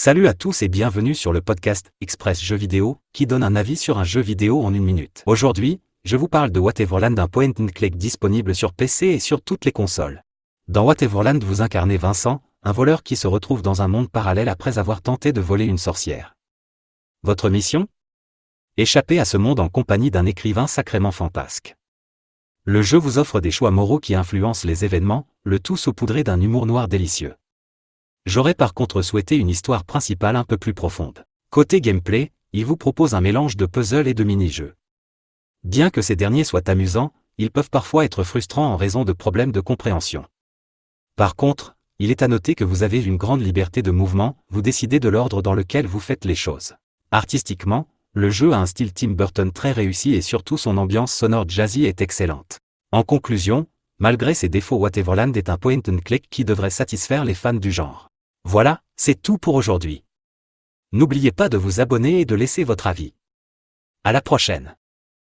Salut à tous et bienvenue sur le podcast Express Jeux vidéo, qui donne un avis sur un jeu vidéo en une minute. Aujourd'hui, je vous parle de Whateverland d'un point and click disponible sur PC et sur toutes les consoles. Dans Whateverland vous incarnez Vincent, un voleur qui se retrouve dans un monde parallèle après avoir tenté de voler une sorcière. Votre mission? Échapper à ce monde en compagnie d'un écrivain sacrément fantasque. Le jeu vous offre des choix moraux qui influencent les événements, le tout saupoudré d'un humour noir délicieux. J'aurais par contre souhaité une histoire principale un peu plus profonde. Côté gameplay, il vous propose un mélange de puzzles et de mini-jeux. Bien que ces derniers soient amusants, ils peuvent parfois être frustrants en raison de problèmes de compréhension. Par contre, il est à noter que vous avez une grande liberté de mouvement, vous décidez de l'ordre dans lequel vous faites les choses. Artistiquement, le jeu a un style Tim Burton très réussi et surtout son ambiance sonore jazzy est excellente. En conclusion, malgré ses défauts Whateverland est un point and click qui devrait satisfaire les fans du genre. Voilà, c'est tout pour aujourd'hui. N'oubliez pas de vous abonner et de laisser votre avis. À la prochaine.